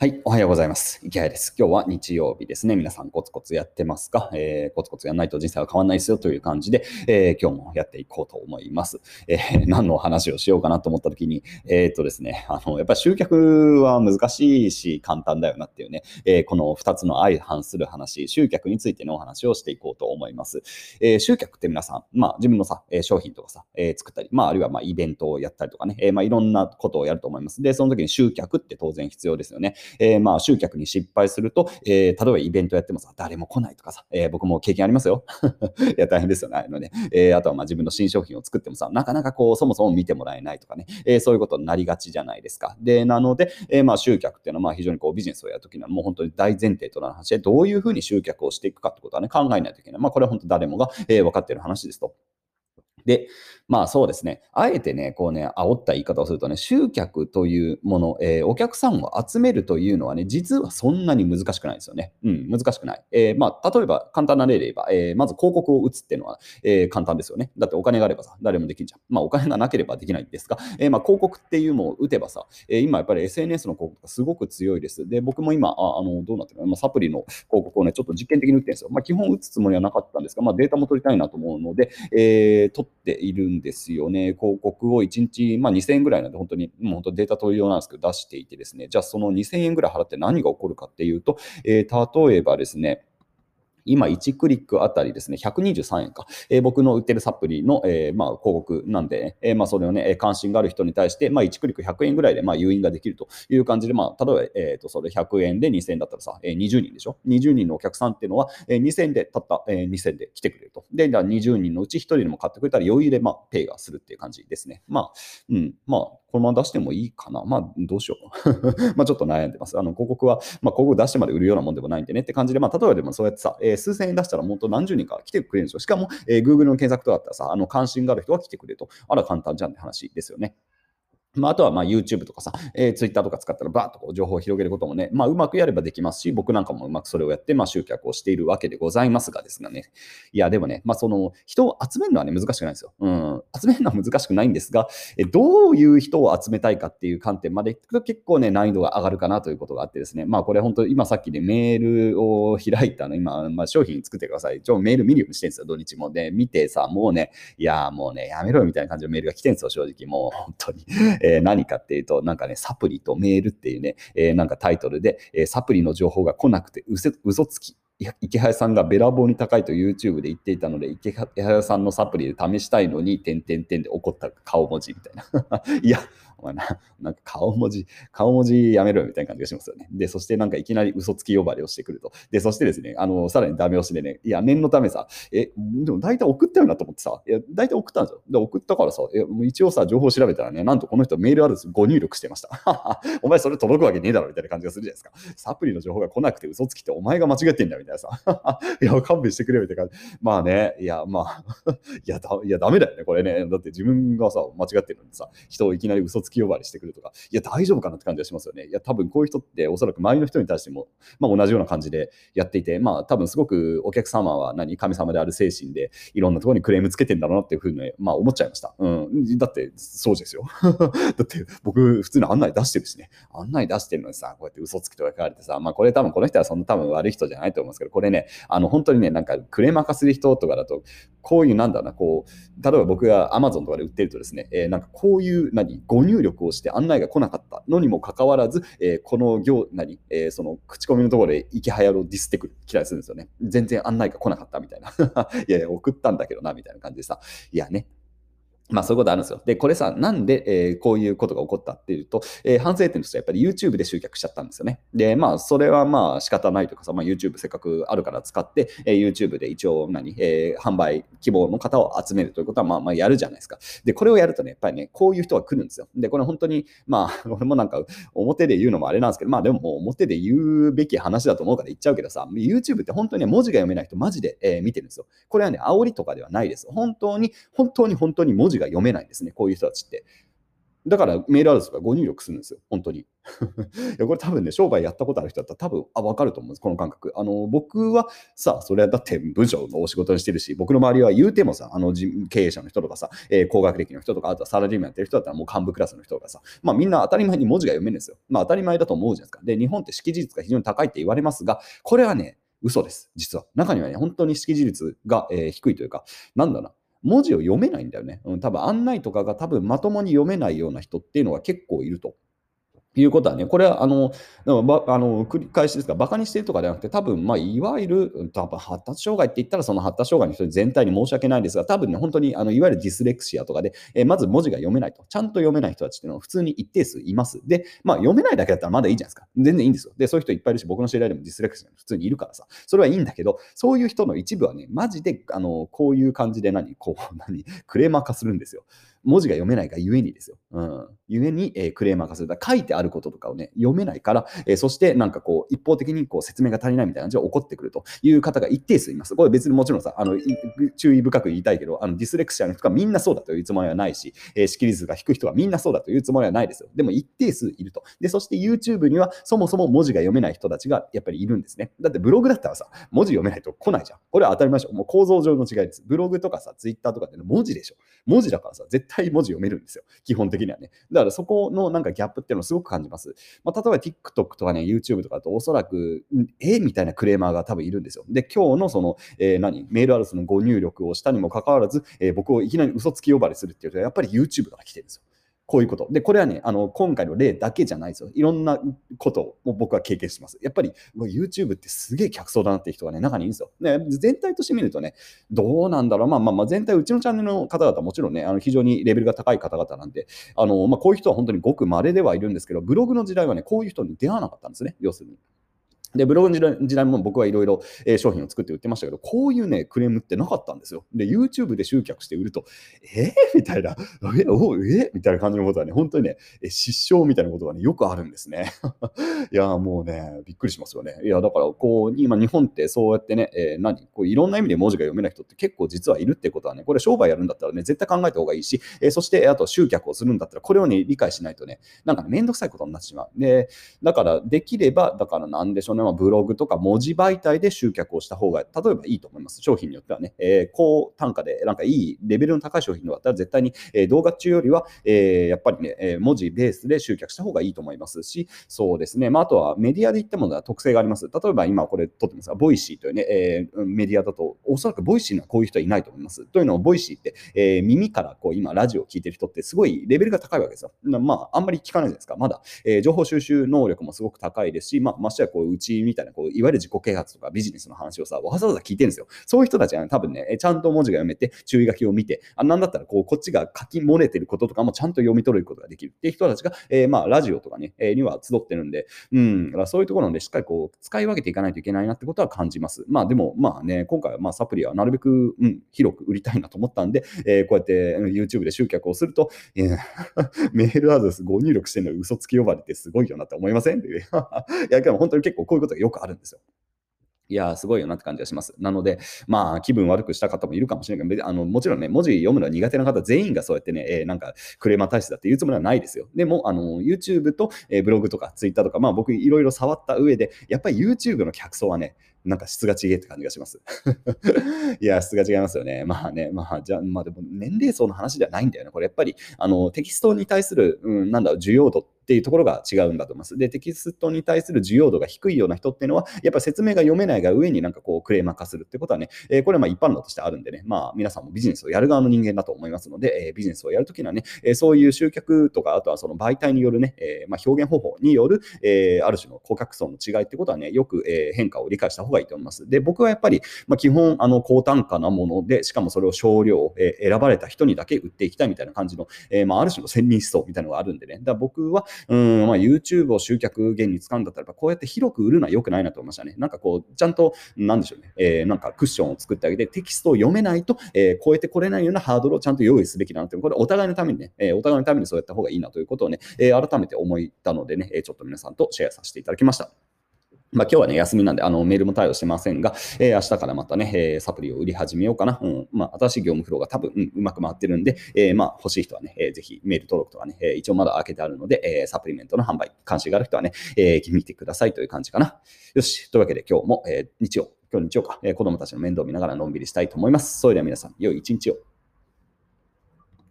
はい、おはようございます。池谷です。今日は日曜日ですね。皆さんコツコツやってますか、えー、コツコツやらないと人生は変わらないですよという感じで、えー、今日もやっていこうと思います。えー、何の話をしようかなと思った時に、えー、っとですね、あの、やっぱり集客は難しいし簡単だよなっていうね、えこの2つの相反する話、集客についてのお話をしていこうと思います。え集客って皆さん、まあ自分のさ、商品とかさ、え作ったり、まああるいはまあイベントをやったりとかね、えまあいろんなことをやると思います。で、その時に集客って当然必要ですよね。えー、まあ、集客に失敗すると、えー、例えばイベントやってもさ、誰も来ないとかさ、えー、僕も経験ありますよ。いや、大変ですよね。あのねえー、あとはまあ自分の新商品を作ってもさ、なかなかこう、そもそも見てもらえないとかね、えー、そういうことになりがちじゃないですか。で、なので、えー、まあ、集客っていうのはまあ非常にこうビジネスをやるときにはもう本当に大前提となる話で、どういうふうに集客をしていくかってことはね、考えないといけない。まあ、これは本当誰もが、えー、分かっている話ですと。で、まあそうですね。あえてね、こうね、煽った言い方をするとね、集客というもの、えー、お客さんを集めるというのはね、実はそんなに難しくないですよね。うん、難しくない。えー、まあ、例えば簡単な例で言えば、えー、まず広告を打つっていうのは、えー、簡単ですよね。だってお金があればさ、誰もできんじゃん。まあお金がなければできないんですが、え、まあ広告っていうのを打てばさ、え、今やっぱり SNS の広告がすごく強いです。で、僕も今、ああの、どうなってるの、まあ、サプリの広告をね、ちょっと実験的に打ってるんですよ。まあ基本打つつもりはなかったんですが、まあデータも取りたいなと思うので、えー、取ってているんですよね。広告を1日、まあ、2000円ぐらいなんで、本当に、もう本当データ取り用なんですけど、出していてですね、じゃあその2000円ぐらい払って何が起こるかっていうと、えー、例えばですね、今1クリックあたりですね、123円か。えー、僕の売ってるサプリの、えー、まあ、広告なんで、えー、まあ、それをね、関心がある人に対して、まあ、1クリック100円ぐらいで、まあ、誘引ができるという感じで、まあ、例えば、えっ、と、それ100円で2000円だったらさ、え、20人でしょ ?20 人のお客さんっていうのは、え、2000円で、たった、え、2000円で来てくれると。で、じゃあ20人のうち1人でも買ってくれたら余裕で、まあ、ペイがするっていう感じですね。まあ、うん、まあ、このまま出してもいいかな？まあ、どうしよう。まあ、ちょっと悩んでます。あの、広告は、まあ、広告出してまで売るようなもんでもないんでねって感じで、まあ、例えばでもそうやってさ、えー、数千円出したらもっと何十人か来てくれるんですよ。しかも、えー、Google の検索とかだったらさ、あの、関心がある人は来てくれると。あら、簡単じゃんって話ですよね。まあ、あとはまあ YouTube とかさ、えー、Twitter とか使ったらバーッとこう情報を広げることもね、まあ、うまくやればできますし、僕なんかもうまくそれをやって、まあ、集客をしているわけでございますがですがね。いや、でもね、まあ、その人を集めるのはね、難しくないんですよ。うん。集めるのは難しくないんですが、えどういう人を集めたいかっていう観点までいくと結構ね、難易度が上がるかなということがあってですね、まあ、これ本当、今さっきね、メールを開いたの、今、まあ、商品作ってください。ちょ、メール見るようにしてるんですよ、土日も。で、見てさ、もうね、いや、もうね、やめろよみたいな感じのメールが来てるんですよ、正直。もう、本当に。えー、何かっていうと、なんかね、サプリとメールっていうね、えー、なんかタイトルで、えー、サプリの情報が来なくて嘘つき。池原さんがべらぼうに高いと YouTube で言っていたので、池原さんのサプリで試したいのに、点々点で怒った顔文字みたいな。いや、お前な、なんか顔文字、顔文字やめろよみたいな感じがしますよね。で、そしてなんかいきなり嘘つき呼ばれをしてくると。で、そしてですね、あの、さらにダメ押しでね、いや、念のためさ、え、でも大体送ったよなと思ってさ、いや、大体送ったんですよ。で、送ったからさ、え一応さ、情報調べたらね、なんとこの人メールアドレスご入力してました。お前それ届くわけねえだろみたいな感じがするじゃないですか。サプリの情報が来なくて嘘つきってお前が間違ってんだみたいなさ。いや、勘弁してくれよみたいな感じ。まあね、いや、まあ いやだ、いや、ダメだよね、これね。だって自分がさ、間違ってるのにさ、人をいきなり嘘つき呼ばわりしてくるとか、いや、大丈夫かなって感じがしますよね。いや、多分こういう人っておそらく周りの人に対しても、まあ、同じような感じでやっていて、まあ、多分すごくお客様は何、神様である精神で、いろんなところにクレームつけてんだろうなっていうふうに、まあ、思っちゃいました。うん。だって、そうですよ。だって、僕、普通に案内出してるしね。案内出してるのにさ、こうやって嘘つきとか書かれてさ、まあ、これ多分この人はそんな多分悪い人じゃないと思うんですけど、これね、あの、本当にね、なんかクレーマー化する人とかだと、こういうなんだな、こう、例えば僕が Amazon とかで売ってるとですね、えー、なんかこういう何、ご入力をして案内が来なかったのにもかかわらず、えー、この業、何、えー、その口コミのところで池早をディスってくる、きたりするんですよね。全然案内が来なかったみたいな。いやいや、送ったんだけどな、みたいな感じでさ。いやね、まあそういうことあるんですよ。で、これさ、なんで、えー、こういうことが起こったっていうと、えー、反省点としてはやっぱり YouTube で集客しちゃったんですよね。で、まあそれはまあ仕方ないとかさ、まあ YouTube せっかくあるから使って、えー、YouTube で一応何、えー、販売希望の方を集めるということはまあまあやるじゃないですか。で、これをやるとね、やっぱりね、こういう人が来るんですよ。で、これ本当に、まあ、俺もなんか表で言うのもあれなんですけど、まあでもも表で言うべき話だと思うから言っちゃうけどさ、YouTube って本当に、ね、文字が読めない人マジで、えー、見てるんですよ。これはね、煽りとかではないです。本当に、本当に本当に文字が読めないんですね。こういう人たちって。だからメールアドレスがご入力するんですよ、本当に。いやこれ多分ね、商売やったことある人だったら多分あ分かると思うんです、この感覚。あの僕はさ、それはだって文章のお仕事にしてるし、僕の周りは言うてもさ、あの経営者の人とかさ、えー、高学歴の人とか、あとはサラリーマンやってる人だったらもう幹部クラスの人とかさ、まあみんな当たり前に文字が読めるんですよ。まあ当たり前だと思うじゃないですか。で、日本って識字率が非常に高いって言われますが、これはね、嘘です、実は。中にはね、本当に識字率が、えー、低いというか、なんだな、文字を読めないんだよね。うん、多分案内とかが多分まともに読めないような人っていうのが結構いると。いうことはね、これはあのあの繰り返しですが、バカにしてるとかではなくて、多分まあいわゆる多分発達障害って言ったら、その発達障害の人全体に申し訳ないですが、多分ね、本当にあのいわゆるディスレクシアとかで、えー、まず文字が読めないと、ちゃんと読めない人たちっていうのは普通に一定数います。で、まあ、読めないだけだったらまだいいじゃないですか。全然いいんですよ。で、そういう人いっぱいいるし、僕の知り合いでもディスレクシア普通にいるからさ、それはいいんだけど、そういう人の一部はね、マジであのこういう感じで何、こう、何、クレーマー化するんですよ。文字が読めないがゆえにですよ。うん。ゆえに、えー、クレーマー化する。書いてあることとかをね、読めないから、えー、そしてなんかこう、一方的にこう説明が足りないみたいな感じで起こってくるという方が一定数います。これ別にもちろんさ、あの注意深く言いたいけど、あのディスレクシアの人がみんなそうだというつもりはないし、えー、識率が低い人がみんなそうだというつもりはないですよ。でも一定数いると。で、そして YouTube にはそもそも文字が読めない人たちがやっぱりいるんですね。だってブログだったらさ、文字読めないと来ないじゃん。これは当たり前でしょ。もう構造上の違いです。ブログとかさ、Twitter とかって文字でしょ。文字だからさ、絶対文字読めるんですよ。基本的にはね。だからそこのなんかギャップっていうのをすごく感じます。まあ、例えば TikTok とかね、YouTube とかだとおそらく、えみたいなクレーマーが多分いるんですよ。で、今日のその、えー、何、メールアドレスのご入力をしたにもかかわらず、えー、僕をいきなり嘘つき呼ばれするっていうのは、やっぱり YouTube から来てるんですよ。こういうこと。で、これはね、あの今回の例だけじゃないですよ。いろんなことを僕は経験してます。やっぱり YouTube ってすげえ客層だなっていう人がね、中にいるんですよ。ね、全体として見るとね、どうなんだろう。まあまあまあ、全体、うちのチャンネルの方々もちろんね、あの非常にレベルが高い方々なんで、あのまあ、こういう人は本当にごく稀ではいるんですけど、ブログの時代はね、こういう人に出会わなかったんですね、要するに。で、ブログの時代も僕はいろいろ商品を作って売ってましたけど、こういうね、クレームってなかったんですよ。で、YouTube で集客して売ると、えー、みたいな、え、おえ？みたいな感じのことはね、本当にね、失笑みたいなことがね、よくあるんですね。いや、もうね、びっくりしますよね。いや、だから、こう、今、日本ってそうやってね、えー、何？こういろんな意味で文字が読めない人って結構実はいるってことはね、これ商売やるんだったらね、絶対考えた方がいいし、えー、そして、あと集客をするんだったら、これをね、理解しないとね、なんかね、めんどくさいことになってしまう。で、だから、できれば、だからなんでしょうね、まあ、ブログとか文字媒体で集客をした方が、例えばいいと思います。商品によってはね、えー、高単価で、なんかいいレベルの高い商品だったら絶対に、え、動画中よりは、え、やっぱりね、え文字ベースで集客した方がいいと思いますし、そうですね、まあ、あとはメディアで言ってものは特性があります。例えば今これ撮ってますが、 Voicy というね、えメディアだと、おそらく Voicy にはこういう人はいないと思います。というのも、 Voicy って、え耳からこう今ラジオを聞いてる人ってすごいレベルが高いわけですよ。まあ、あんまり聞かないじゃないですか、まだ。え情報収集能力もすごく高いですし、まあ、ましてやこう、うちみたいな、こういわゆる自己啓発とかビジネスの話をさ、わざわざ聞いてるんですよ。そういう人たちは、ね、多分ね、ちゃんと文字が読めて、注意書きを見て、あなんだったらこう、こっちが書き漏れてることとかもちゃんと読み取ることができるっていう人たちが、えー、まあ、ラジオとかね、えー、には集ってるんで、うん、だからそういうところでしっかりこう、使い分けていかないといけないなってことは感じます。まあ、でも、まあね、今回はまあ、サプリはなるべく、うん、広く売りたいなと思ったんで、えー、こうやって YouTube で集客をすると、えー、メールアドレスご入力してるの嘘つき呼ばれてすごいよなって思いません？いや、でも本当に結構こういうことがよくあるんですよ。いや、すごいよなって感じがします。なので、まあ、気分悪くした方もいるかもしれないけど、あのもちろんね、文字読むのは苦手な方全員がそうやってね、えー、なんかクレーマー体質だって言うつもりはないですよ。でも、あの YouTube と、えー、ブログとか Twitter とか、まあ僕いろいろ触った上で、やっぱり YouTube の客層はね、なんか質が違えって感じがします。いや、質が違いますよね。まあね、まあ、じゃあ、まあでも年齢層の話ではないんだよね。これやっぱり、あの、テキストに対する、うん、なんだろう、需要度っていうところが違うんだと思います。で、テキストに対する需要度が低いような人っていうのは、やっぱ説明が読めないが上になんかこうクレーマー化するってことはね、えー、これはまあ一般論としてあるんでね、まあ皆さんもビジネスをやる側の人間だと思いますので、えー、ビジネスをやるときにはね、えー、そういう集客とか、あとはその媒体によるね、えまあ、表現方法による、えある種の顧客層の違いってことはね、よく、え変化を理解した方がいいと思います。で、僕はやっぱり、まあ、基本、あの高単価なもので、しかもそれを少量、え選ばれた人にだけ売っていきたいみたいな感じの、えまあ、ある種の千人思想みたいなのがあるんでね、だから僕は、うん、まあ、YouTube を集客源に使うんだったら、こうやって広く売るのは良くないなと思いましたね。なんかこう、ちゃんと、なんでしょうね、えー、なんかクッションを作ってあげて、テキストを読めないと、えー、超えてこれないようなハードルをちゃんと用意すべきだなって、これお互いのためにね、えー、お互いのためにそうやった方がいいなということをね、えー、改めて思ったのでね、ちょっと皆さんとシェアさせていただきました。まあ、今日はね、休みなんで、あの、メールも対応してませんが、えー、明日からまたね、えー、サプリを売り始めようかな。うん。まあ、新しい業務フローが多分、うん、うまく回ってるんで、えー、まあ、欲しい人はね、えー、ぜひメール登録とかね、えー、一応まだ開けてあるので、えー、サプリメントの販売、関心がある人はね、えー、見てくださいという感じかな。よし。というわけで今日も、えー、日曜、今日日曜か、えー、子供たちの面倒を見ながらのんびりしたいと思います。それでは皆さん、良い一日を。